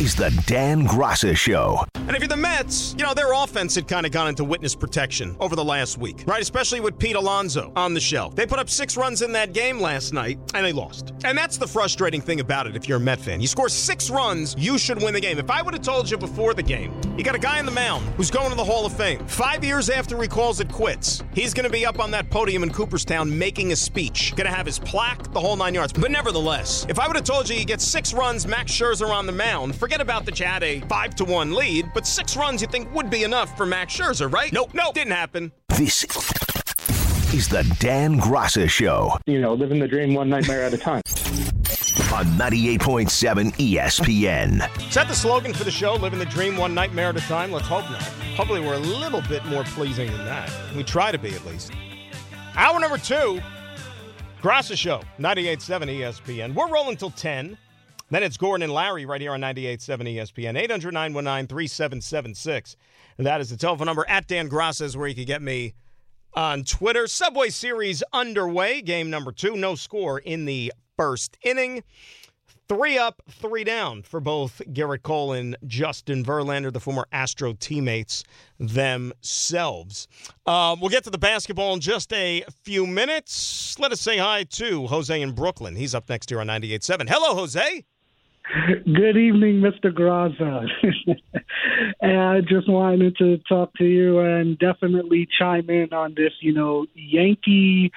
Is the Dan Graca Show. And if you're the Mets, you know, their offense had kind of gone into witness protection over the last week, right? Especially with Pete Alonso on the shelf. They put up six runs in that game last night, and they lost. And that's the frustrating thing about it if you're a Met fan. You score six runs, you should win the game. If I would have told you before the game, you got a guy in the mound who's going to the Hall of Fame. Five years after he calls it quits, he's going to be up on that podium in Cooperstown making a speech. Going to have his plaque, the whole nine yards. But nevertheless, if I would have told you you get six runs, Max Scherzer on the mound, forget about the you had a five to one lead, but six runs you think would be enough for Max Scherzer, right? Nope, nope, didn't happen. This is the Dan Graca Show you know, living the dream one nightmare at a time. on 98.7 ESPN. Is that the slogan for the show? Living the dream one nightmare at a time? Let's hope not. Hopefully, we're a little bit more pleasing than that. We try to be at least. Hour number two, Graca Show, 98.7 ESPN. We're rolling till 10. Then it's Gordon and Larry right here on 98.7 ESPN. 800 919 3776. That is the telephone number at Dan Graca is where you can get me on Twitter. Subway Series underway. Game number two. No score in the first inning. Three up, three down for both Gerrit Cole and Justin Verlander, the former Astro teammates themselves. Uh, we'll get to the basketball in just a few minutes. Let us say hi to Jose in Brooklyn. He's up next here on 98.7. Hello, Jose. Good evening, Mr. Graca. I just wanted to talk to you and definitely chime in on this, you know, Yankee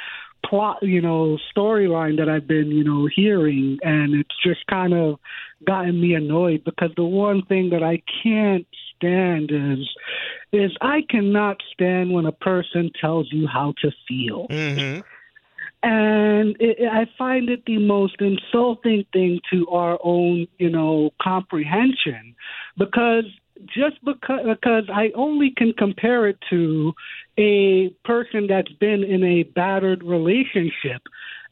plot, you know, storyline that I've been, you know, hearing, and it's just kind of gotten me annoyed because the one thing that I can't stand is is I cannot stand when a person tells you how to feel. Mm-hmm. And it, I find it the most insulting thing to our own, you know, comprehension, because just because, because I only can compare it to a person that's been in a battered relationship,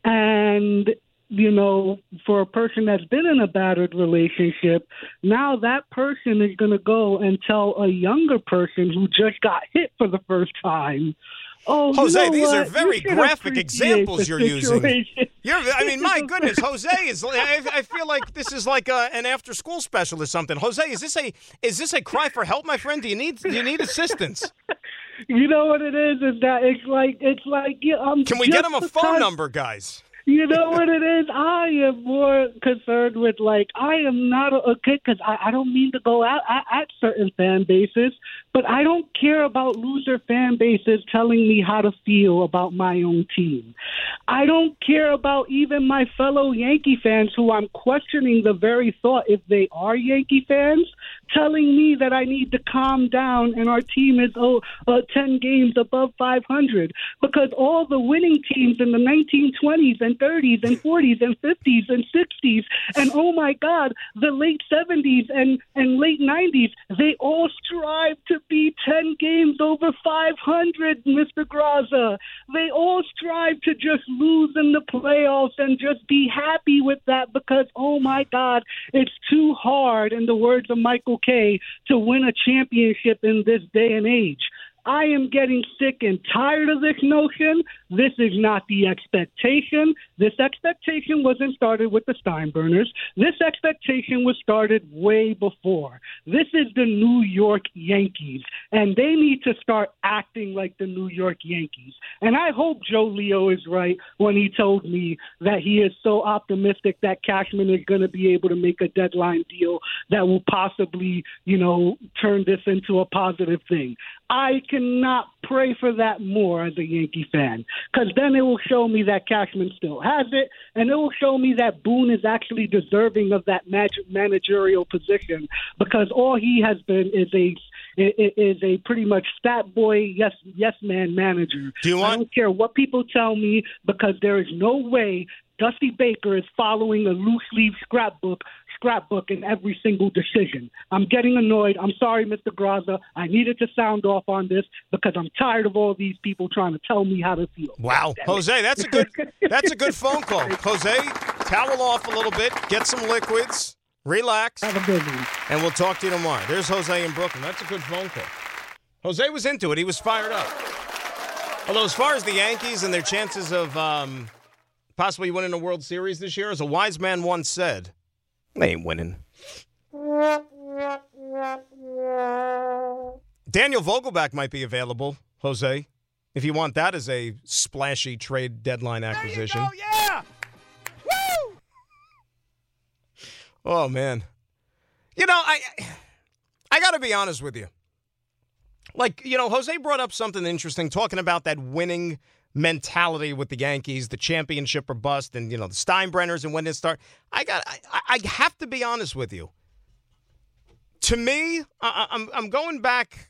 and you know, for a person that's been in a battered relationship, now that person is going to go and tell a younger person who just got hit for the first time. Oh, Jose, these are very graphic examples you're using. You're, I mean, my goodness, Jose is. I, I feel like this is like a, an after-school special or something. Jose, is this a is this a cry for help, my friend? Do you need do you need assistance? You know what it is? Is that it's like it's like yeah, I'm Can we get him a phone number, guys? You know what it is? I am more concerned with like I am not a okay because I, I don't mean to go out at, at certain fan bases, but I don't care about loser fan bases telling me how to feel about my own team. I don't care about even my fellow Yankee fans who I'm questioning the very thought if they are Yankee fans telling me that I need to calm down and our team is oh, uh, 10 games above 500 because all the winning teams in the 1920s and 30s and 40s and 50s and 60s and oh my God, the late 70s and, and late 90s, they all strive to be 10 games over 500, Mr. Graca. They all strive to just lose in the playoffs and just be happy with that because, oh my God, it's too hard, in the words of Michael Kay, to win a championship in this day and age. I am getting sick and tired of this notion. This is not the expectation. This expectation wasn't started with the Steinbrenners. This expectation was started way before. This is the New York Yankees, and they need to start acting like the New York Yankees. And I hope Joe Leo is right when he told me that he is so optimistic that Cashman is going to be able to make a deadline deal that will possibly, you know, turn this into a positive thing. I cannot pray for that more as a Yankee fan because then it will show me that Cashman still has it, and it will show me that Boone is actually deserving of that mag- managerial position because all he has been is a is a pretty much stat boy, yes, yes man manager. Do you I want- don't care what people tell me because there is no way Dusty Baker is following a loose leaf scrapbook scrapbook in every single decision. I'm getting annoyed. I'm sorry, Mr. Graca. I needed to sound off on this because I'm tired of all these people trying to tell me how to feel. Wow, Jose, that's a good that's a good phone call. Jose, towel off a little bit, get some liquids, relax, Have a good one. and we'll talk to you tomorrow. There's Jose in Brooklyn. That's a good phone call. Jose was into it. He was fired up. Although, as far as the Yankees and their chances of um, possibly winning a World Series this year, as a wise man once said, they ain't winning. Daniel Vogelbach might be available, Jose, if you want that as a splashy trade deadline acquisition. Oh yeah! Woo! Oh man. You know, I I got to be honest with you. Like, you know, Jose brought up something interesting talking about that winning mentality with the Yankees, the championship or bust and you know, the Steinbrenners and when they start. I got I, I have to be honest with you. To me, I, I'm I'm going back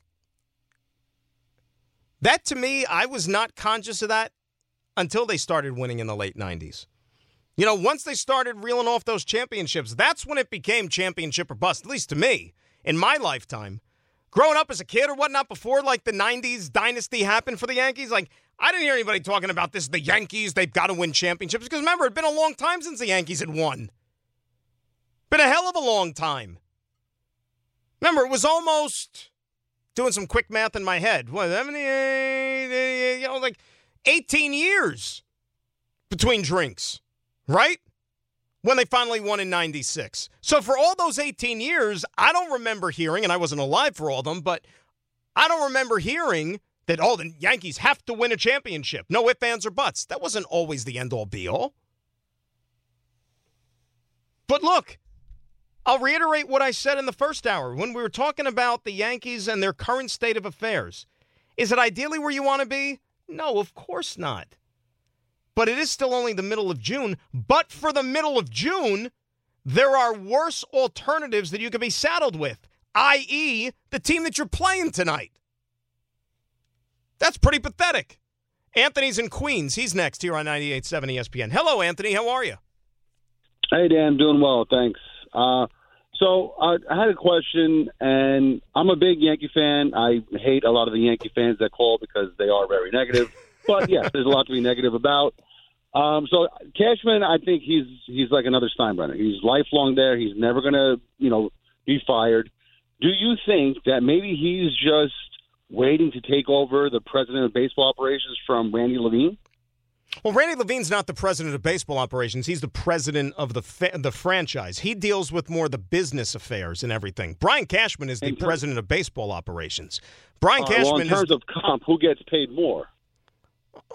that to me, I was not conscious of that until they started winning in the late 90s. You know, once they started reeling off those championships, that's when it became championship or bust, at least to me, in my lifetime. Growing up as a kid or whatnot, before like the 90s dynasty happened for the Yankees, like I didn't hear anybody talking about this, the Yankees, they've got to win championships. Because remember, it'd been a long time since the Yankees had won. Been a hell of a long time. Remember, it was almost doing some quick math in my head. What, 78, you know, like 18 years between drinks right? When they finally won in 96. So for all those 18 years, I don't remember hearing, and I wasn't alive for all of them, but I don't remember hearing that, oh, the Yankees have to win a championship. No ifs, ands, or buts. That wasn't always the end all be all. But look, I'll reiterate what I said in the first hour when we were talking about the Yankees and their current state of affairs. Is it ideally where you want to be? No, of course not but it is still only the middle of June. But for the middle of June, there are worse alternatives that you could be saddled with, i.e., the team that you're playing tonight. That's pretty pathetic. Anthony's in Queens. He's next here on 98.7 ESPN. Hello, Anthony. How are you? Hey, Dan. Doing well, thanks. Uh, so uh, I had a question, and I'm a big Yankee fan. I hate a lot of the Yankee fans that call because they are very negative. but yes, there's a lot to be negative about. Um, so Cashman, I think he's he's like another Steinbrenner. He's lifelong there. He's never gonna, you know, be fired. Do you think that maybe he's just waiting to take over the president of baseball operations from Randy Levine? Well, Randy Levine's not the president of baseball operations. He's the president of the fa- the franchise. He deals with more the business affairs and everything. Brian Cashman is the terms- president of baseball operations. Brian All right, well, Cashman in terms is. of comp, who gets paid more?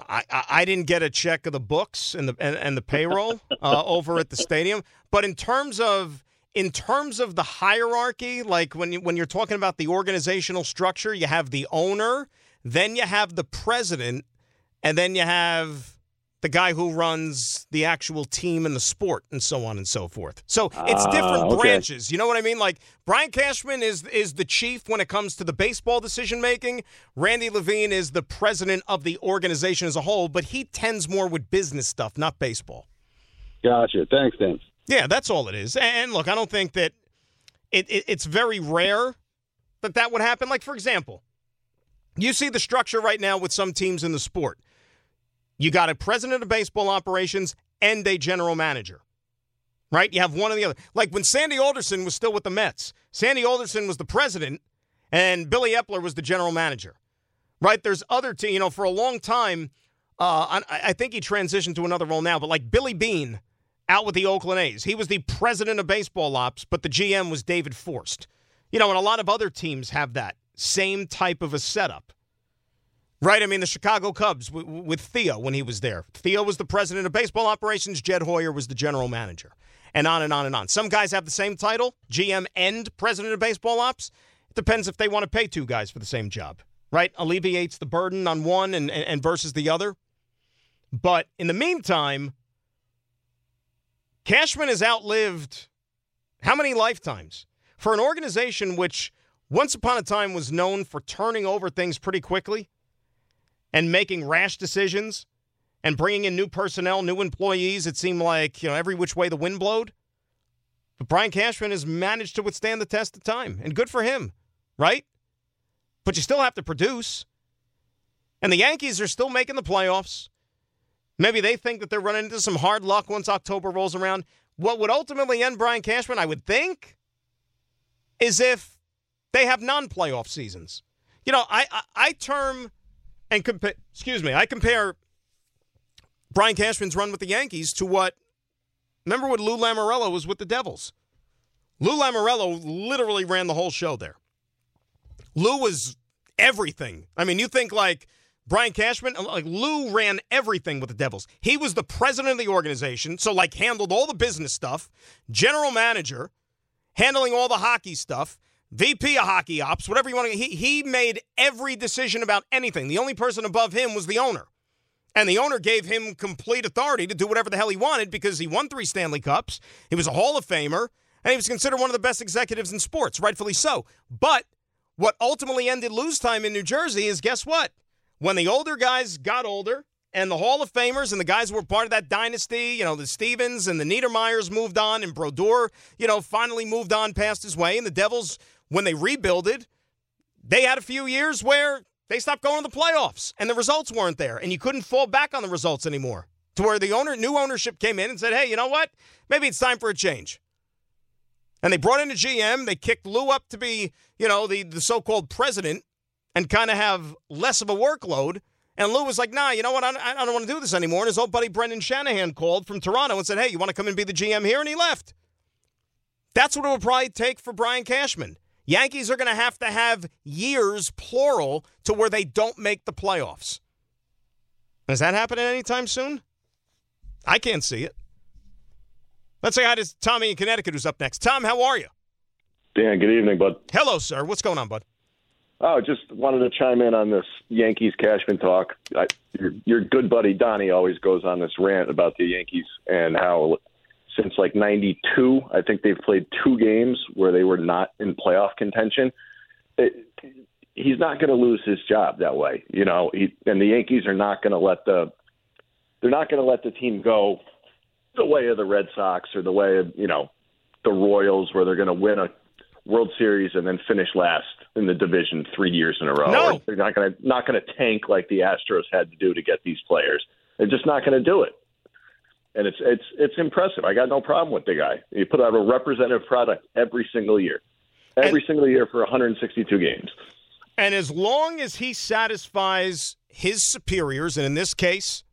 I, I didn't get a check of the books and the and, and the payroll uh, over at the stadium, but in terms of in terms of the hierarchy, like when you, when you're talking about the organizational structure, you have the owner, then you have the president, and then you have the guy who runs the actual team and the sport and so on and so forth. So it's Ah, different okay. branches. You know what I mean? Like Brian Cashman is is the chief when it comes to the baseball decision making. Randy Levine is the president of the organization as a whole, but he tends more with business stuff, not baseball. Gotcha. Thanks, Dan. Yeah, that's all it is. And look, I don't think that it, it it's very rare that that would happen. Like for example, you see the structure right now with some teams in the sport. You got a president of baseball operations and a general manager. Right? You have one or the other. Like when Sandy Alderson was still with the Mets, Sandy Alderson was the president and Billy Eppler was the general manager. Right? There's other teams, you know, for a long time, uh, I, I think he transitioned to another role now, but like Billy Beane out with the Oakland A's. He was the president of baseball ops, but the GM was David Forst. You know, and a lot of other teams have that same type of a setup. Right? I mean, the Chicago Cubs w- w- with Theo when he was there. Theo was the president of baseball operations, Jed Hoyer was the general manager, and on and on and on. Some guys have the same title, GM and president of baseball ops. It depends if they want to pay two guys for the same job, right? Alleviates the burden on one and, and, and versus the other. But in the meantime, Cashman has outlived how many lifetimes? For an organization which once upon a time was known for turning over things pretty quickly and making rash decisions and bringing in new personnel, new employees. It seemed like, you know, every which way the wind blowed. But Brian Cashman has managed to withstand the test of time, and good for him, right? But you still have to produce. And the Yankees are still making the playoffs. Maybe they think that they're running into some hard luck once October rolls around. What would ultimately end Brian Cashman, I would think, is if they have non-playoff seasons. You know, I I, I term and compare. Excuse me, I compare Brian Cashman's run with the Yankees to what. Remember what Lou Lamoriello was with the Devils. Lou Lamoriello literally ran the whole show there. Lou was everything. I mean, you think like Brian Cashman, like Lou ran everything with the Devils. He was the president of the organization, so like handled all the business stuff, general manager, handling all the hockey stuff, VP of hockey ops, whatever you want to. He he made every decision about anything. The only person above him was the owner. And the owner gave him complete authority to do whatever the hell he wanted because he won three Stanley Cups. He was a Hall of Famer, and he was considered one of the best executives in sports, rightfully so. But what ultimately ended Lou's time in New Jersey is guess what? When the older guys got older and the Hall of Famers and the guys who were part of that dynasty, you know, the Stevens and the Niedermayers moved on, and Brodeur, you know, finally moved on past his way, and the Devils, when they rebuilded, they had a few years where they stopped going to the playoffs and the results weren't there and you couldn't fall back on the results anymore to where the owner new ownership came in and said hey you know what? Maybe it's time for a change. And they brought in a gm they kicked lou up to be you know the, the so-called president and kind of have less of a workload. And lou was like nah you know what? I, I don't want to do this anymore. And his old buddy brendan shanahan called from toronto and said hey you want to come and be the gm here? And he left. That's what it would probably take for brian cashman Yankees are going to have to have years, plural, to where they don't make the playoffs. Does that happen anytime soon? I can't see it. Let's say hi to Tommy in Connecticut, who's up next. Tom, how are you? Dan, good evening, bud. Hello, sir. What's going on, bud? Oh, just wanted to chime in on this Yankees Cashman talk. I, your, your good buddy Donnie always goes on this rant about the Yankees and how since like 92. I think they've played two games where they were not in playoff contention. It, he's not going to lose his job that way, you know. He, and the Yankees are not going to let the they're not going to let the team go the way of the Red Sox or the way of you know the Royals, where they're going to win a World Series and then finish last in the division three years in a row. No. They're not going to not going to tank like the Astros had to do to get these players. They're just not going to do it and it's it's it's impressive. I got no problem with the guy. He put out a representative product every single year, every And- single year for 162 games. And as long as he satisfies his superiors, and in this case,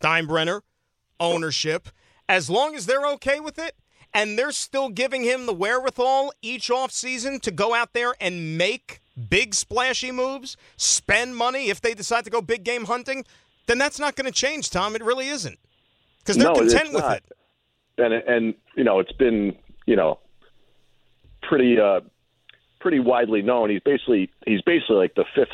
Steinbrenner, ownership, as long as they're okay with it, and they're still giving him the wherewithal each offseason to go out there and make big splashy moves, spend money if they decide to go big game hunting, then that's not going to change, Tom. It really isn't. Because they're no, content with not. it. And and you know it's been you know pretty uh pretty widely known. He's basically he's basically like the fifth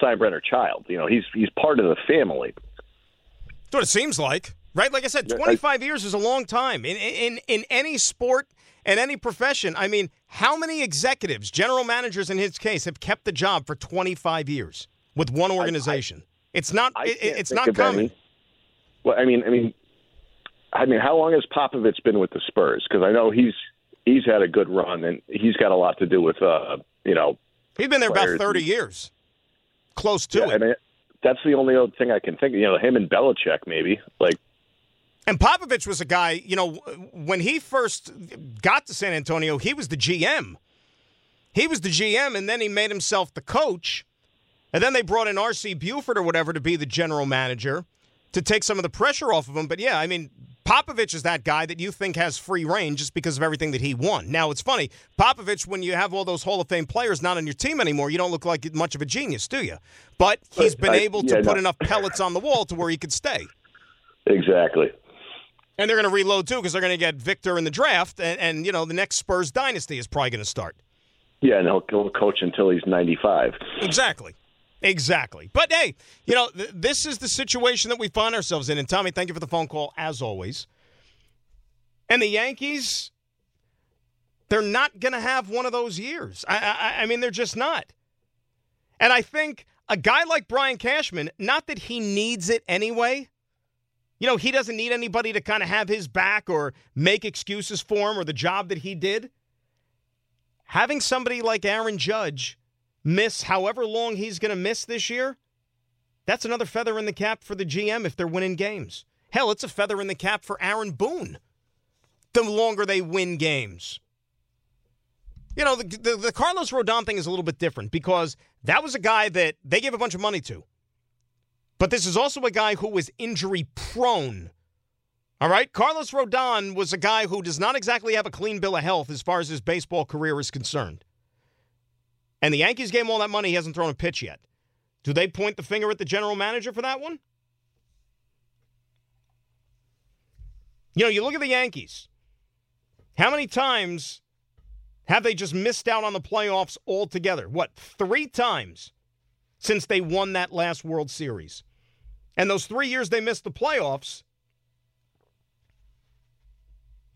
Steinbrenner child. You know he's he's part of the family. That's what it seems like, right? Like I said, Yeah, I- 25 years is a long time in in in any sport and any profession. I mean, how many executives, general managers in his case, have kept the job for 25 years with one organization? it's not. I it, it's not common. any. Well, I mean, I mean, I mean, how long has Popovich been with the Spurs? Because I know he's he's had a good run, and he's got a lot to do with uh, you know. He's been there about 30 years, close to Yeah, it. I mean, that's the only other thing I can think. of. You know, him and Belichick maybe. Like, And Popovich was a guy, you know, when he first got to San Antonio, he was the GM. He was the GM, and then he made himself the coach. And then they brought in R.C. Buford or whatever to be the general manager to take some of the pressure off of him. But yeah, I mean, Popovich is that guy that you think has free reign just because of everything that he won. Now, it's funny. Popovich, when you have all those Hall of Fame players not on your team anymore, you don't look like much of a genius, do you? But he's been I- able to put no. enough pellets on the wall to where he could stay. exactly. And they're going to reload too because they're going to get Victor in the draft, and, and you know the next Spurs dynasty is probably going to start. Yeah, and he'll, he'll coach until he's 95. Exactly, exactly. But hey, you know th- this is the situation that we find ourselves in. And Tommy, thank you for the phone call as always. And the Yankees, They're not going to have one of those years. I, I, I mean, they're just not. And I think a guy like Brian Cashman, not that he needs it anyway. You know, he doesn't need anybody to kind of have his back or make excuses for him or the job that he did. Having somebody like Aaron Judge miss however long he's going to miss this year, that's another feather in the cap for the GM if they're winning games. Hell, it's a feather in the cap for Aaron Boone the longer they win games. You know, the, the, the, Carlos Rodon thing is a little bit different because that was a guy that they gave a bunch of money to. But this is also a guy who was injury prone. All right? Carlos Rodon was a guy who does not exactly have a clean bill of health as far as his baseball career is concerned. And the Yankees gave him all that money. He hasn't thrown a pitch yet. Do they point the finger at the general manager for that one? You know, you look at the Yankees. How many times have they just missed out on the playoffs altogether? What, three times since they won that last World Series? And those three years they missed the playoffs,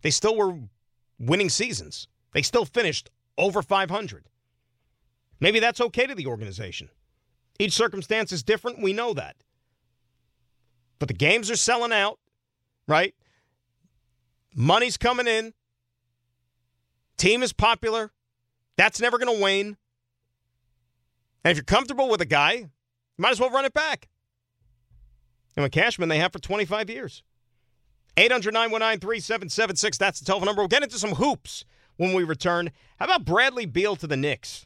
they still were winning seasons. They still finished over 500. Maybe that's okay to the organization. Each circumstance is different. We know that. But the games are selling out, right? Money's coming in. Team is popular. That's never going to wane. And if you're comfortable with a guy, you might as well run it back. And with Cashman, they have for 25 years. 800 919 3776. That's the telephone number. We'll get into some hoops when we return. How about Bradley Beal to the Knicks?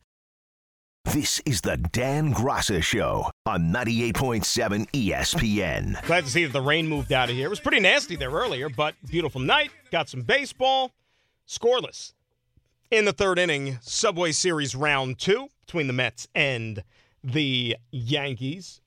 This is the Dan Graca Show on 98.7 ESPN. Glad to see that the rain moved out of here. It was pretty nasty there earlier, but beautiful night. Got some baseball. Scoreless in the third inning, Subway Series round two between the Mets and the Yankees.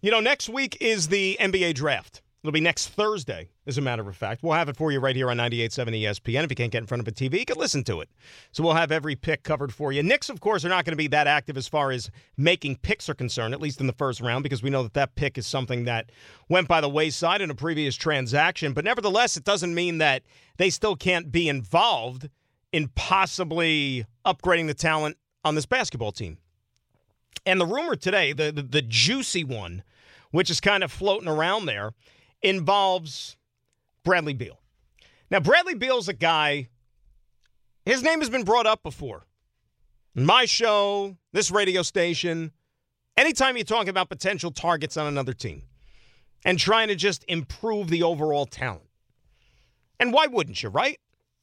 You know, next week is the NBA draft. It'll be next Thursday, as a matter of fact. We'll have it for you right here on 98.7 ESPN. If you can't get in front of a TV, you can listen to it. So we'll have every pick covered for you. Knicks, of course, are not going to be that active as far as making picks are concerned, at least in the first round, because we know that that pick is something that went by the wayside in a previous transaction. But nevertheless, it doesn't mean that they still can't be involved in possibly upgrading the talent on this basketball team. And the rumor today, the, the, the juicy one, which is kind of floating around there, involves Bradley Beal. Now, Bradley Beal's a guy, his name has been brought up before. My show, this radio station, anytime you talk about potential targets on another team and trying to just improve the overall talent. And why wouldn't you, right?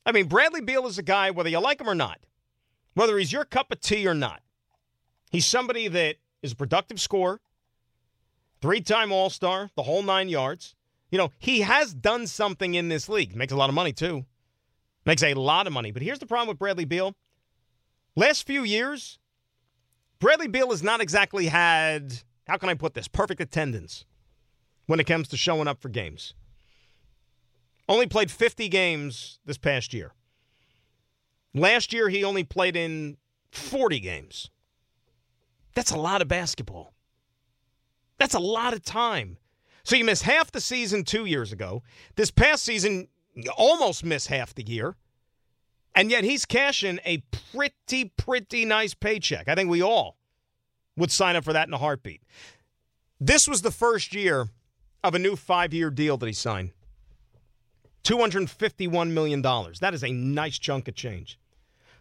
I mean, Bradley Beal is a guy, whether you like him or not, whether he's your cup of tea or not, he's somebody that is a productive scorer, three time All Star, the whole nine yards. You know, he has done something in this league. Makes a lot of money, too. Makes a lot of money. But here's the problem with Bradley Beal. Last few years, Bradley Beal has not exactly had, how can I put this, perfect attendance when it comes to showing up for games. Only played 50 games this past year. Last year, he only played in 40 games. That's a lot of basketball. That's a lot of time. So you missed half the season two years ago. This past season, you almost missed half the year. And yet he's cashing a pretty, pretty nice paycheck. I think we all would sign up for that in a heartbeat. This was the first year of a new five year deal that he signed $251 million. That is a nice chunk of change.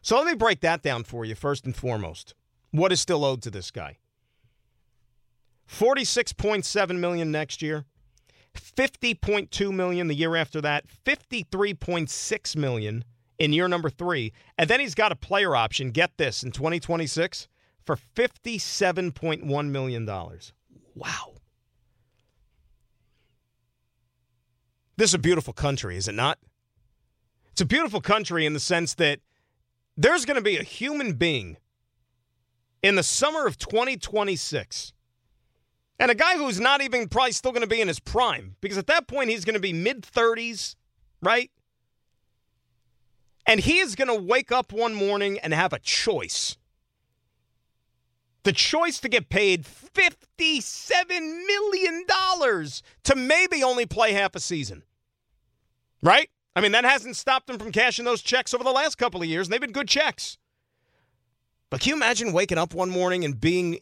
So let me break that down for you first and foremost. What is still owed to this guy? 46.7 million next year, 50.2 million the year after that, 53.6 million in year number 3, and then he's got a player option, get this, in 2026 for 57.1 million dollars. Wow. This is a beautiful country, is it not? It's a beautiful country in the sense that there's going to be a human being in the summer of 2026 and a guy who's not even probably still going to be in his prime because at that point he's going to be mid 30s, right? And he is going to wake up one morning and have a choice. The choice to get paid $57 million to maybe only play half a season. Right? I mean, that hasn't stopped him from cashing those checks over the last couple of years, and they've been good checks. But can you imagine waking up one morning and being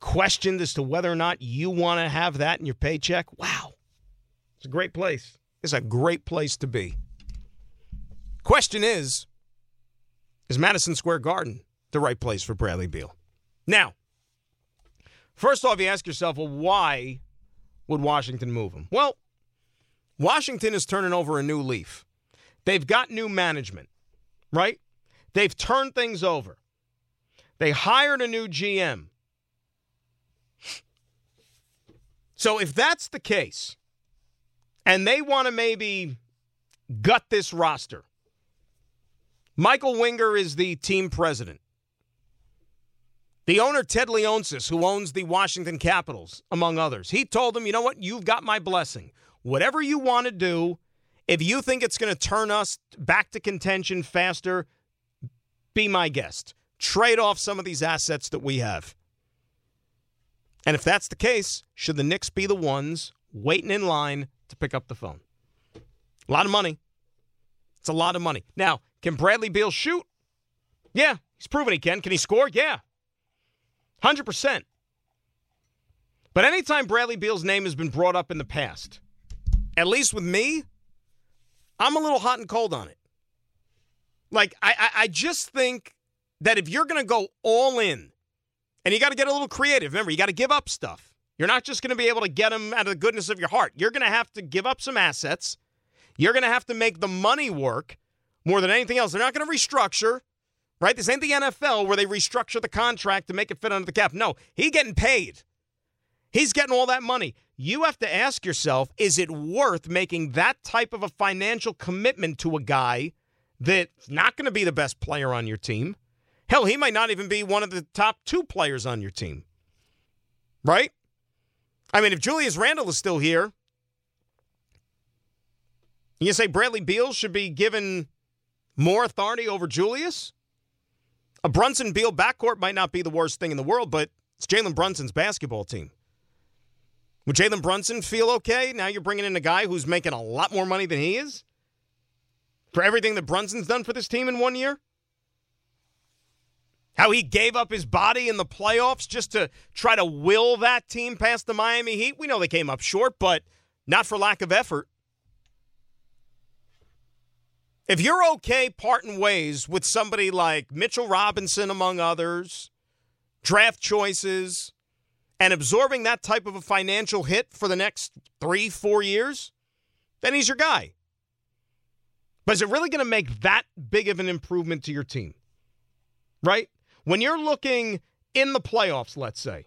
questioned as to whether or not you want to have that in your paycheck? Wow. It's a great place. It's a great place to be. Question is Is Madison Square Garden the right place for Bradley Beal? Now, first off, you ask yourself, well, why would Washington move him? Well, Washington is turning over a new leaf. They've got new management, right? They've turned things over. They hired a new GM. So if that's the case, and they want to maybe gut this roster, Michael Winger is the team president. The owner, Ted Leonsis, who owns the Washington Capitals, among others, he told them, you know what? You've got my blessing. Whatever you want to do, if you think it's going to turn us back to contention faster, be my guest. Trade off some of these assets that we have. And if that's the case, should the Knicks be the ones waiting in line to pick up the phone? A lot of money. It's a lot of money. Now, can Bradley Beal shoot? Yeah, he's proven he can. Can he score? Yeah. 100%. But anytime Bradley Beal's name has been brought up in the past, at least with me, I'm a little hot and cold on it. Like, I, I, I just think that if you're going to go all in, and you got to get a little creative. Remember, you got to give up stuff. You're not just going to be able to get them out of the goodness of your heart. You're going to have to give up some assets. You're going to have to make the money work more than anything else. They're not going to restructure, right? This ain't the NFL where they restructure the contract to make it fit under the cap. No, he's getting paid. He's getting all that money. You have to ask yourself is it worth making that type of a financial commitment to a guy that's not going to be the best player on your team? Hell, he might not even be one of the top two players on your team. Right? I mean, if Julius Randle is still here, you say Bradley Beal should be given more authority over Julius? A Brunson Beal backcourt might not be the worst thing in the world, but it's Jalen Brunson's basketball team. Would Jalen Brunson feel okay? Now you're bringing in a guy who's making a lot more money than he is for everything that Brunson's done for this team in one year? How he gave up his body in the playoffs just to try to will that team past the Miami Heat. We know they came up short, but not for lack of effort. If you're okay parting ways with somebody like Mitchell Robinson, among others, draft choices, and absorbing that type of a financial hit for the next three, four years, then he's your guy. But is it really going to make that big of an improvement to your team? Right? When you're looking in the playoffs, let's say,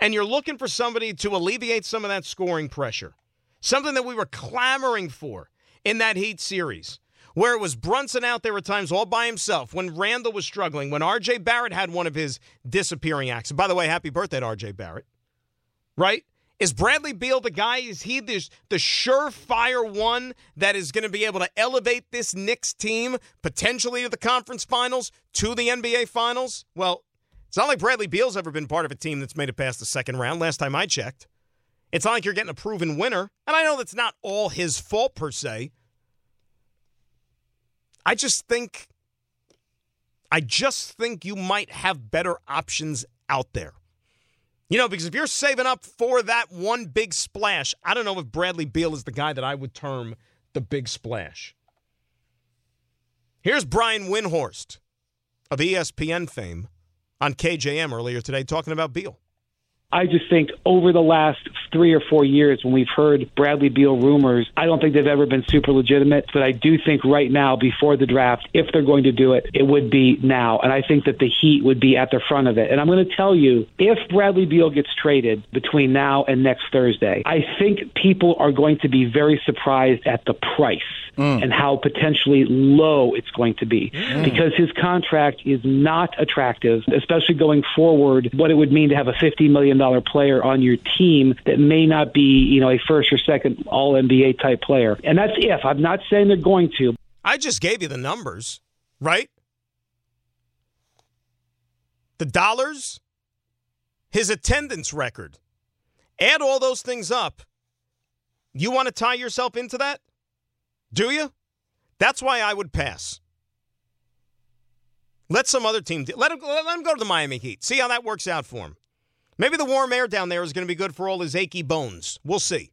and you're looking for somebody to alleviate some of that scoring pressure, something that we were clamoring for in that Heat series, where it was Brunson out there at times all by himself, when Randle was struggling, when RJ Barrett had one of his disappearing acts. And by the way, happy birthday to RJ Barrett. Right? Is Bradley Beal the guy? Is he the, the surefire one that is going to be able to elevate this Knicks team potentially to the conference finals, to the NBA finals? Well, it's not like Bradley Beal's ever been part of a team that's made it past the second round, last time I checked. It's not like you're getting a proven winner. And I know that's not all his fault per se. I just think I just think you might have better options out there. You know, because if you're saving up for that one big splash, I don't know if Bradley Beal is the guy that I would term the big splash. Here's Brian Windhorst of ESPN fame on KJM earlier today talking about Beal. I just think over the last three or four years, when we've heard Bradley Beal rumors, I don't think they've ever been super legitimate. But I do think right now, before the draft, if they're going to do it, it would be now. And I think that the Heat would be at the front of it. And I'm going to tell you, if Bradley Beal gets traded between now and next Thursday, I think people are going to be very surprised at the price. Mm. And how potentially low it's going to be mm. because his contract is not attractive, especially going forward. What it would mean to have a $50 million player on your team that may not be, you know, a first or second All NBA type player. And that's if. I'm not saying they're going to. I just gave you the numbers, right? The dollars, his attendance record. Add all those things up. You want to tie yourself into that? Do you? That's why I would pass. Let some other team let him let him go to the Miami Heat. See how that works out for him. Maybe the warm air down there is going to be good for all his achy bones. We'll see.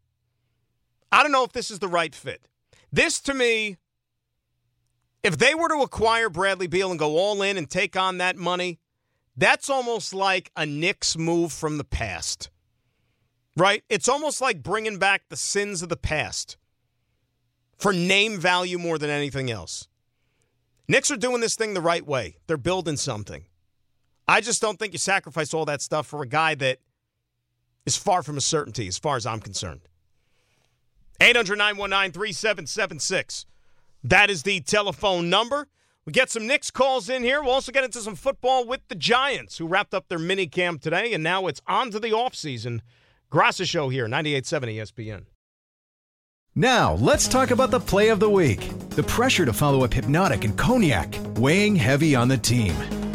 I don't know if this is the right fit. This to me, if they were to acquire Bradley Beal and go all in and take on that money, that's almost like a Knicks move from the past. Right? It's almost like bringing back the sins of the past for name value more than anything else. Knicks are doing this thing the right way. They're building something. I just don't think you sacrifice all that stuff for a guy that is far from a certainty as far as I'm concerned. 800 919 3776. That is the telephone number. We get some Knicks calls in here. We'll also get into some football with the Giants, who wrapped up their mini camp today, and now it's on to the offseason. Graca Show here, 98.7 ESPN. Now, let's talk about the play of the week. The pressure to follow up Hypnotic and Cognac, weighing heavy on the team.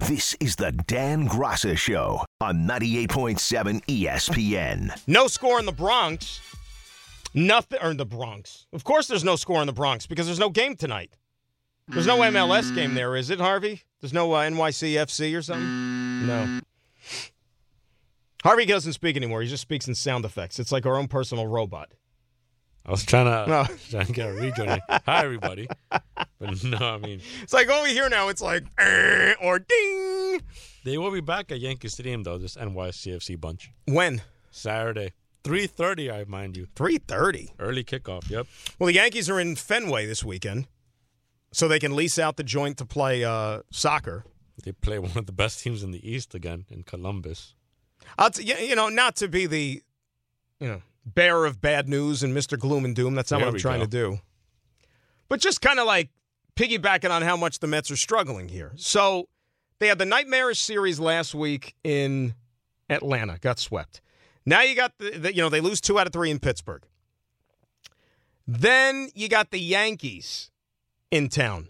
This is the Dan Graca Show on 98.7 ESPN. No score in the Bronx. Nothing, or in the Bronx. Of course, there's no score in the Bronx because there's no game tonight. There's no MLS game there, is it, Harvey? There's no uh, NYCFC or something? No. Harvey doesn't speak anymore. He just speaks in sound effects. It's like our own personal robot. I was trying to, No. trying to get a rejoin. Hi, everybody. But no, I mean, It's like over here now, it's like, "Eh," or ding. they will be back at Yankee Stadium, though, this NYCFC bunch. When? Saturday. 3.30, I mind you. 3.30. Early kickoff, yep. Well, the Yankees are in Fenway this weekend, so they can lease out the joint to play uh, soccer. They play one of the best teams in the East again in Columbus. I'll t- you know, not to be the, you know, bearer of bad news and Mr. Gloom and Doom. That's not There what I'm trying go. to do. But just kind of like piggybacking on how much the Mets are struggling here. So they had the nightmarish series last week in Atlanta, got swept. Now you got the, the you know, they lose two out of three in Pittsburgh. Then you got the Yankees in town.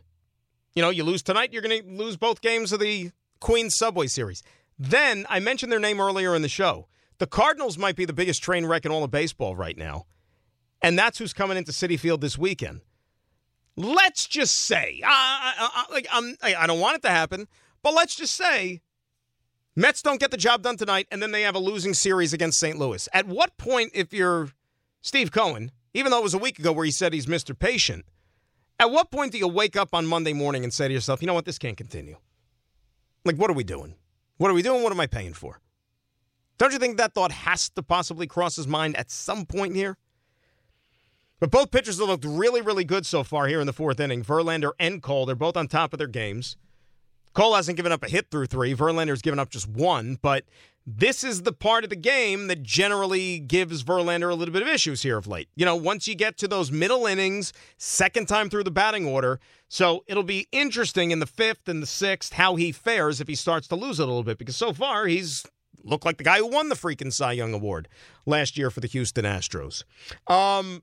You know, you lose tonight, you're going to lose both games of the Queens Subway Series. Then I mentioned their name earlier in the show. The Cardinals might be the biggest train wreck in all of baseball right now, and that's who's coming into Citi Field this weekend. Let's just say, I, I, I, I don't want it to happen, but let's just say Mets don't get the job done tonight, and then they have a losing series against St. Louis. At what point, if you're Steve Cohen, even though it was a week ago where he said he's Mr. Patient, At what point do you wake up on Monday morning and say to yourself, you know what, this can't continue? Like, what are we doing? What are we doing? What am I paying for? Don't you think that thought has to possibly cross his mind at some point here? But both pitchers have looked really, really good so far here in the fourth inning. Verlander and Cole, they're both on top of their games. Cole hasn't given up a hit through three. Verlander's given up just one, but this is the part of the game that generally gives Verlander a little bit of issues here of late. You know, once you get to those middle innings, second time through the batting order. So it'll be interesting in the fifth and the sixth how he fares if he starts to lose it a little bit, because so far he's looked like the guy who won the freaking Cy Young Award last year for the Houston Astros. Um,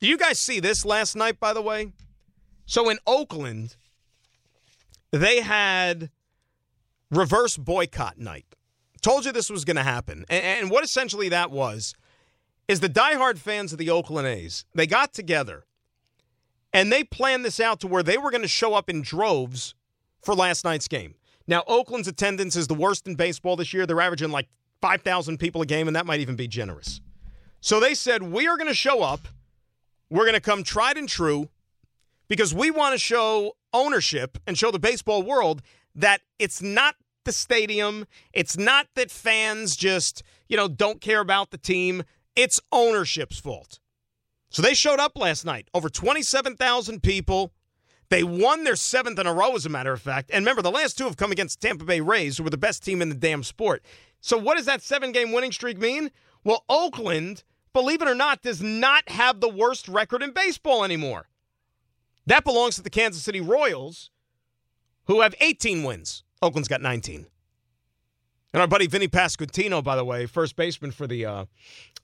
did you guys see this last night, by the way? So in Oakland, they had reverse boycott night. Told you this was going to happen. And, and, what essentially that was is the diehard fans of the Oakland A's, they got together and they planned this out to where they were going to show up in droves for last night's game. Now, Oakland's attendance is the worst in baseball this year. They're averaging like 5,000 people a game, and that might even be generous. So they said, We are going to show up. We're going to come tried and true because we want to show ownership and show the baseball world that it's not the stadium. It's not that fans just, you know, don't care about the team. It's ownership's fault. So they showed up last night. Over 27,000 people. They won their seventh in a row, as a matter of fact. And remember, the last two have come against Tampa Bay Rays, who were the best team in the damn sport. So what does that seven game winning streak mean? Well, Oakland, believe it or not, does not have the worst record in baseball anymore. That belongs to the Kansas City Royals, who have 18 wins. Oakland's got 19. And our buddy Vinny Pasquantino, by the way, first baseman for the uh,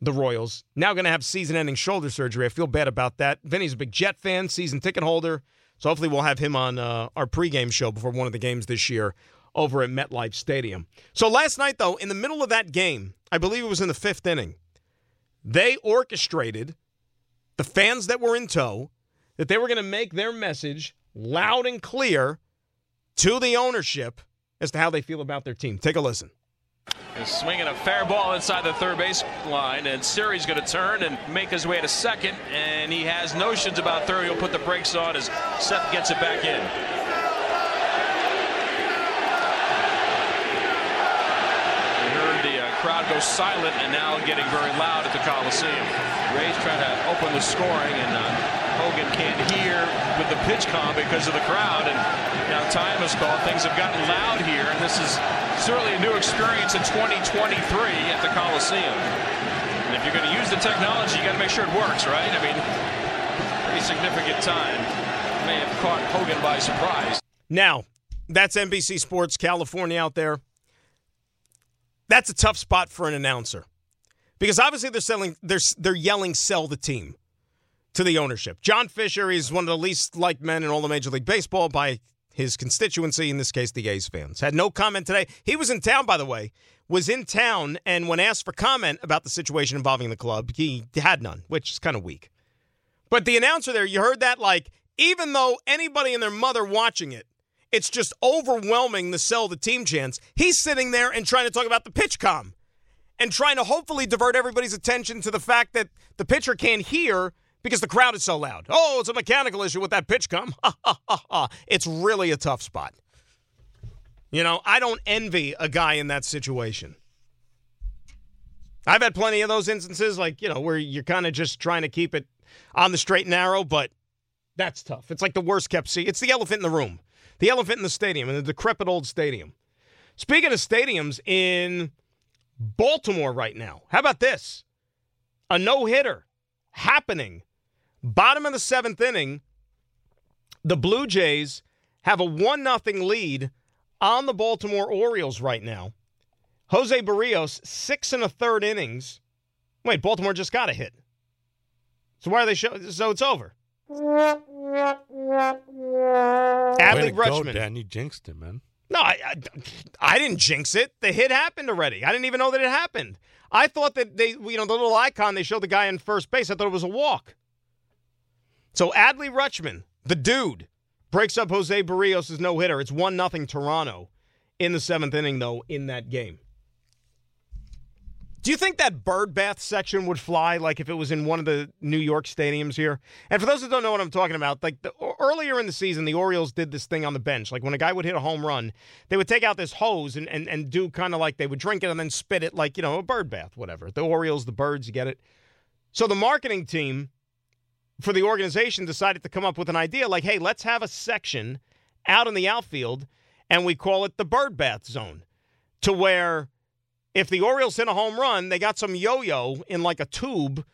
the Royals, now going to have season-ending shoulder surgery. I feel bad about that. Vinny's a big Jet fan, season ticket holder, so hopefully we'll have him on uh, our pregame show before one of the games this year over at MetLife Stadium. So last night, though, in the middle of that game, I believe it was in the fifth inning, they orchestrated the fans that were in tow that they were going to make their message loud and clear to the ownership as to how they feel about their team. Take a listen. Is swinging a fair ball inside the third base line, and Siri's going to turn and make his way to second, and he has notions about third. He'll put the brakes on as Seth gets it back in. We heard the uh, crowd go silent, and now getting very loud at the Coliseum. Rays trying to open the scoring, and uh, Hogan can't hear with the pitch com because of the crowd. And now time is called. Things have gotten loud here, and this is certainly a new experience in 2023 at the Coliseum. And if you're going to use the technology, you got to make sure it works, right? I mean, pretty significant time. May have caught Hogan by surprise. Now, that's NBC Sports California out there. That's a tough spot for an announcer because obviously they're selling, they're they're yelling, "Sell the team." to the ownership. John Fisher is one of the least liked men in all of Major League Baseball by his constituency, in this case, the A's fans. Had no comment today. He was in town, by the way, was in town, and when asked for comment about the situation involving the club, he had none, which is kind of weak. But the announcer there, you heard that, like, even though anybody and their mother watching it, it's just overwhelming the sell the team chance. He's sitting there and trying to talk about the pitch com and trying to hopefully divert everybody's attention to the fact that the pitcher can't hear because the crowd is so loud. Oh, it's a mechanical issue with that pitch com. it's really a tough spot. You know, I don't envy a guy in that situation. I've had plenty of those instances, like, you know, where you're kind of just trying to keep it on the straight and narrow, but that's tough. It's like the worst kept secret. It's the elephant in the room, the elephant in the stadium, in the decrepit old stadium. Speaking of stadiums in Baltimore right now, how about this? A no hitter happening Bottom of the seventh inning, the Blue Jays have a 1 0 lead on the Baltimore Orioles right now. Jose Berrios, six and a third innings. Wait, Baltimore just got a hit. So why are they show? So it's over. Adley Rutschman. Go, Dan, you jinxed it, man. No, I, I, I, didn't jinx it. The hit happened already. I didn't even know that it happened. I thought that they, you know, the little icon they showed the guy in first base. I thought it was a walk. So Adley Rutschman, the dude, breaks up Jose Berrios' no hitter. It's 1 0 Toronto in the seventh inning, though, in that game. Do you think that bird bath section would fly like if it was in one of the New York stadiums here? And for those that don't know what I'm talking about, like the, earlier in the season, the Orioles did this thing on the bench. Like when a guy would hit a home run, they would take out this hose and, and, and do kind of like they would drink it and then spit it like, you know, a bird bath, whatever. The Orioles, the birds, you get it. So the marketing team for the organization decided to come up with an idea like, hey, let's have a section out in the outfield and we call it the bird bath zone to where if the Orioles hit a home run, they got some yo yo in like a tube,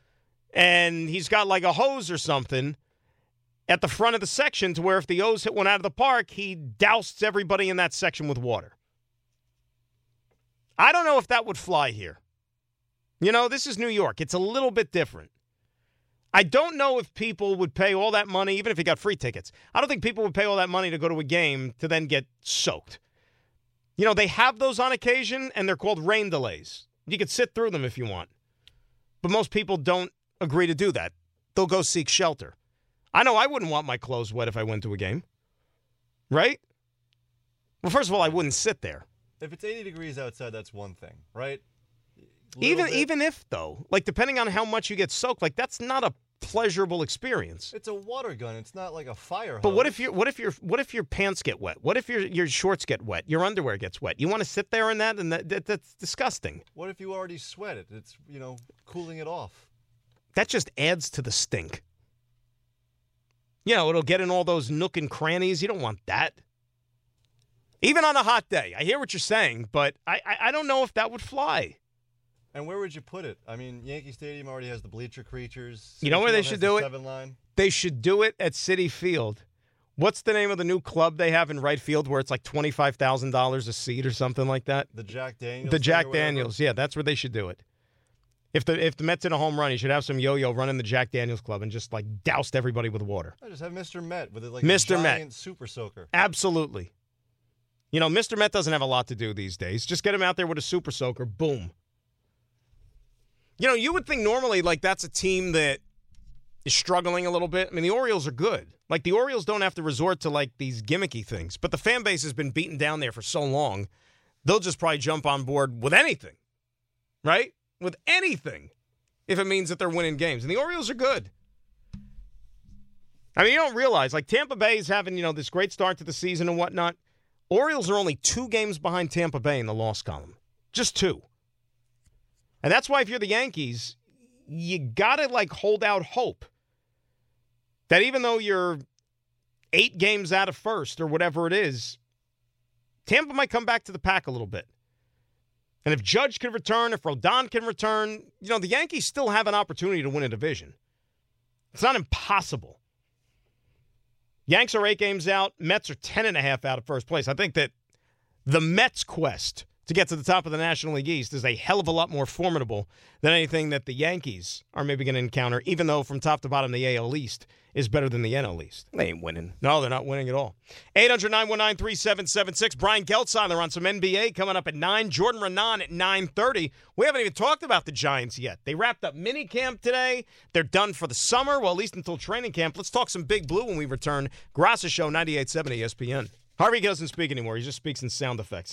and he's got like a hose or something at the front of the section to where if the O's hit one out of the park, he douses everybody in that section with water. I don't know if that would fly here. You know, this is New York. It's a little bit different. I don't know if people would pay all that money, even if he got free tickets. I don't think people would pay all that money to go to a game to then get soaked. You know, they have those on occasion, and they're called rain delays. You could sit through them if you want. But most people don't agree to do that. They'll go seek shelter. I know I wouldn't want my clothes wet if I went to a game. Right? Well, first of all, I wouldn't sit there. If it's 80 degrees outside, that's one thing, right? Even bit- even if though, like depending on how much you get soaked, like that's not a pleasurable experience. It's a water gun. It's not like a fire But what if your what if your what if your pants get wet? What if your your shorts get wet? Your underwear gets wet? You want to sit there in that and that, that that's disgusting. What if you already sweat it? It's, you know, cooling it off. That just adds to the stink. You know, it'll get in all those nook and crannies. You don't want that. Even on a hot day. I hear what you're saying, but I, I, I don't know if that would fly. And where would you put it? I mean, Yankee Stadium already has the bleacher creatures. You know where they should has the do it? Seven line. They should do it at Citi Field. What's the name of the new club they have in right field where it's like twenty five thousand dollars a seat or something like that? The Jack Daniels. The Jack. Daniels, yeah, that's where they should do it. If the if the Mets hit a home run, you should have some yo-yo running the Jack Daniels club and just like doused everybody with water. I just have Mr. Met with it like Mr. a Met. giant super soaker. Absolutely. You know, Mr. Met doesn't have a lot to do these days. Just get him out there with a super soaker. Boom. You know, you would think normally like that's a team that is struggling a little bit. I mean, the Orioles are good. Like the Orioles don't have to resort to like these gimmicky things, but the fan base has been beaten down there for so long, they'll just probably jump on board with anything. Right? With anything. If it means that they're winning games. And the Orioles are good. I mean, you don't realize like Tampa Bay is having, you know, this great start to the season and whatnot. Orioles are only two games behind Tampa Bay in the loss column. Just two. And that's why if you're the Yankees, you gotta like hold out hope that even though you're eight games out of first or whatever it is, Tampa might come back to the pack a little bit. And if Judge can return, if Rodon can return, you know, the Yankees still have an opportunity to win a division. It's not impossible. Yanks are eight games out. Mets are ten and a half out of first place. I think that the Mets' quest to get to the top of the National League East is a hell of a lot more formidable than anything that the Yankees are maybe going to encounter, even though from top to bottom, the AL East is better than the NL East. They ain't winning. No, they're not winning at all. 800 919 3776. Brian Geltzeiler on some NBA coming up at 9. Jordan Raanan at 930. We haven't even talked about the Giants yet. They wrapped up minicamp today. They're done for the summer, well, at least until training camp. Let's talk some Big Blue when we return. Graca Show, 98.7 ESPN. Harvey doesn't speak anymore. He just speaks in sound effects.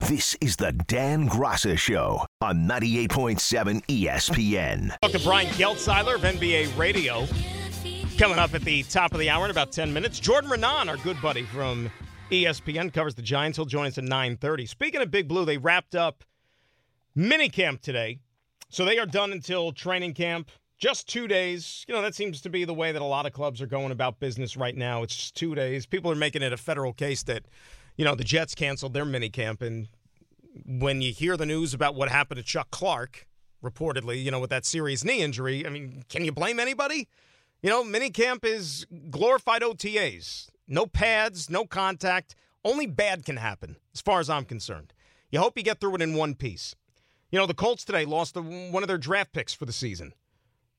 This is the Dan Graca Show on 98.7 ESPN. Talk to Brian Geltzeiler of NBA Radio. Coming up at the top of the hour in about 10 minutes. Jordan Raanan, our good buddy from ESPN, covers the Giants. He'll join us at 9.30. Speaking of Big Blue, they wrapped up Mini camp today. So they are done until training camp. Just two days. You know, that seems to be the way that a lot of clubs are going about business right now. It's just two days. People are making it a federal case that, you know, the Jets canceled their mini camp. And when you hear the news about what happened to Chuck Clark, reportedly, you know, with that serious knee injury, I mean, can you blame anybody? You know, mini camp is glorified OTAs. No pads, no contact. Only bad can happen, as far as I'm concerned. You hope you get through it in one piece. You know, the Colts today lost one of their draft picks for the season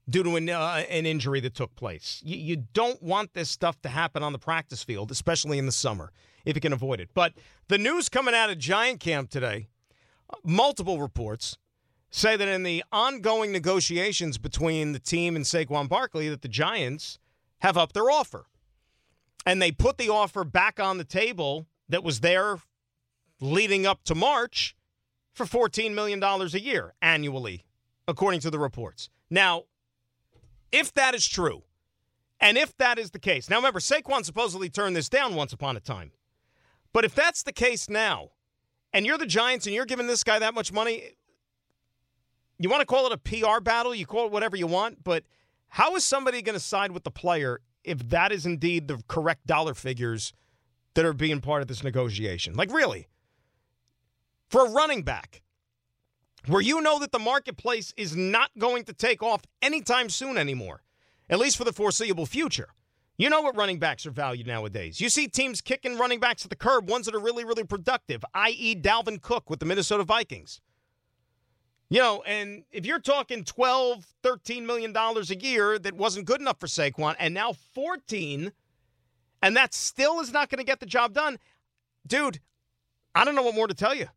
due to an, uh, an injury that took place. You, you don't want this stuff to happen on the practice field, especially in the summer, if you can avoid it. But the news coming out of Giant Camp today, multiple reports say that in the ongoing negotiations between the team and Saquon Barkley, that the Giants have upped their offer. And they put the offer back on the table that was there leading up to March for $14 million a year annually, according to the reports. Now, if that is true, and if that is the case, now remember, Saquon supposedly turned this down once upon a time. But if that's the case now, and you're the Giants and you're giving this guy that much money, you want to call it a PR battle, you call it whatever you want, but how is somebody going to side with the player if that is indeed the correct dollar figures that are being part of this negotiation? Like, really? For a running back, where you know that the marketplace is not going to take off anytime soon anymore, at least for the foreseeable future. You know what running backs are valued nowadays. You see teams kicking running backs at the curb, ones that are really, really productive, i.e., Dalvin Cook with the Minnesota Vikings. You know, and if you're talking 12, 13 million dollars a year that wasn't good enough for Saquon, and now 14, and that still is not going to get the job done, dude, I don't know what more to tell you.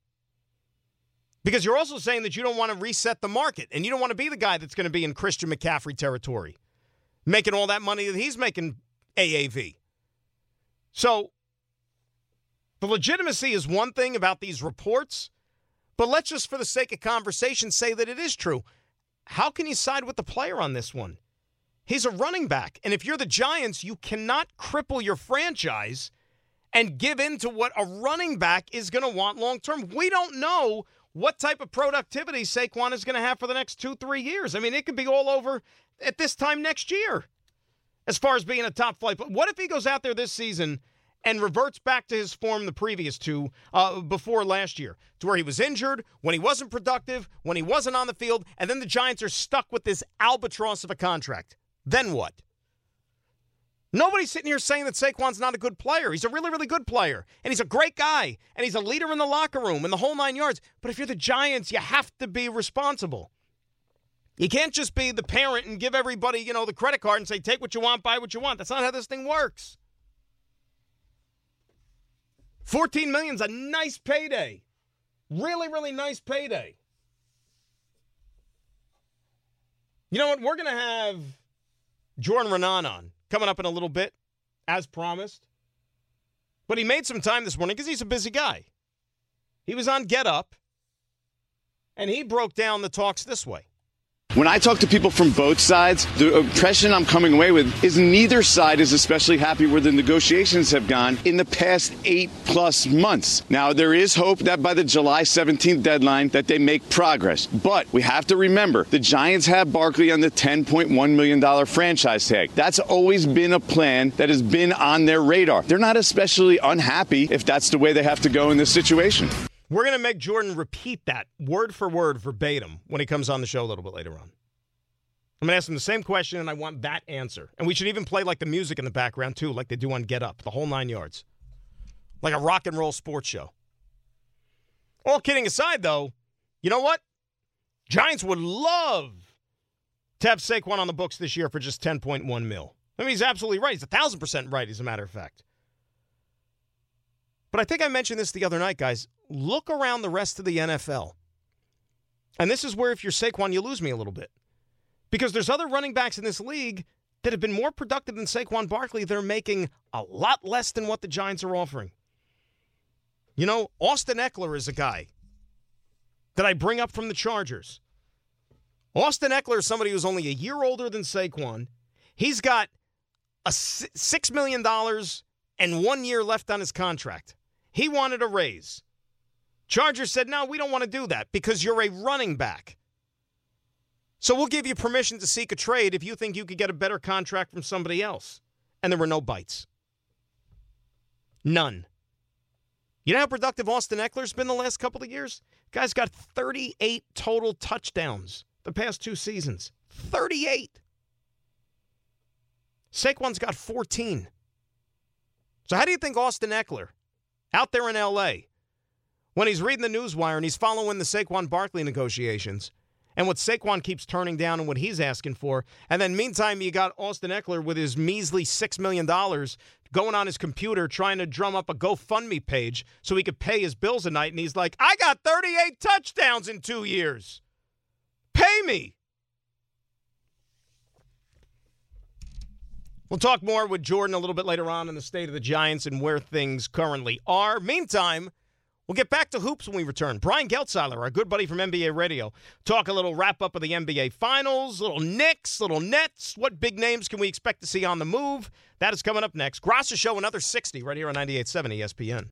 Because you're also saying that you don't want to reset the market and you don't want to be the guy that's going to be in Christian McCaffrey territory, making all that money that he's making AAV. So the legitimacy is one thing about these reports, but let's just, for the sake of conversation, say that it is true. How can you side with the player on this one? He's a running back. And if you're the Giants, you cannot cripple your franchise and give in to what a running back is going to want long term. We don't know what type of productivity Saquon is going to have for the next two, three years. I mean, it could be all over at this time next year as far as being a top flight. But what if he goes out there this season and reverts back to his form the previous two uh, before last year, to where he was injured, when he wasn't productive, when he wasn't on the field, and then the Giants are stuck with this albatross of a contract? Then what? Nobody's sitting here saying that Saquon's not a good player. He's a really, really good player. And he's a great guy. And he's a leader in the locker room and the whole nine yards. But if you're the Giants, you have to be responsible. You can't just be the parent and give everybody, you know, the credit card and say, take what you want, buy what you want. That's not how this thing works. 14 million's a nice payday. Really, really nice payday. You know what? We're going to have Jordan Raanan on coming up in a little bit, as promised. But he made some time this morning because he's a busy guy. He was on Get Up, and he broke down the talks this way. When I talk to people from both sides, the impression I'm coming away with is neither side is especially happy where the negotiations have gone in the past eight plus months. Now, there is hope that by the July 17th deadline that they make progress. But we have to remember, the Giants have Barkley on the $10.1 million franchise tag. That's always been a plan that has been on their radar. They're not especially unhappy if that's the way they have to go in this situation. We're going to make Jordan repeat that word for word, verbatim, when he comes on the show a little bit later on. I'm going to ask him the same question, and I want that answer. And we should even play like the music in the background, too, like they do on Get Up, the whole nine yards. Like a rock and roll sports show. All kidding aside, though, you know what? Giants would love to have Saquon on the books this year for just 10.1 mil. I mean, he's absolutely right. He's a thousand percent right, as a matter of fact. But I think I mentioned this the other night, guys. Look around the rest of the NFL. And this is where, if you're Saquon, you lose me a little bit. Because there's other running backs in this league that have been more productive than Saquon Barkley. They're making a lot less than what the Giants are offering. You know, Austin Ekeler is a guy that I bring up from the Chargers. Austin Ekeler is somebody who's only a year older than Saquon. He's got a $6 million and one year left on his contract. He wanted a raise. Chargers said, no, we don't want to do that because you're a running back. So we'll give you permission to seek a trade if you think you could get a better contract from somebody else. And there were no bites. None. You know how productive Austin Ekeler's been the last couple of years? Guy's got 38 total touchdowns the past two seasons. 38. Saquon's got 14. So how do you think Austin Ekeler, out there in L.A., when he's reading the newswire and he's following the Saquon Barkley negotiations and what Saquon keeps turning down and what he's asking for, and then meantime you got Austin Ekeler with his measly $6 million going on his computer trying to drum up a GoFundMe page so he could pay his bills a night, and he's like, I got 38 touchdowns in two years. Pay me. We'll talk more with Jordan a little bit later on in the state of the Giants and where things currently are. Meantime, we'll get back to hoops when we return. Brian Geltzeiler, our good buddy from NBA Radio, talk a little wrap up of the NBA Finals, little Knicks, little Nets. What big names can we expect to see on the move? That is coming up next. Graca Show, another 60 right here on 98.7 ESPN.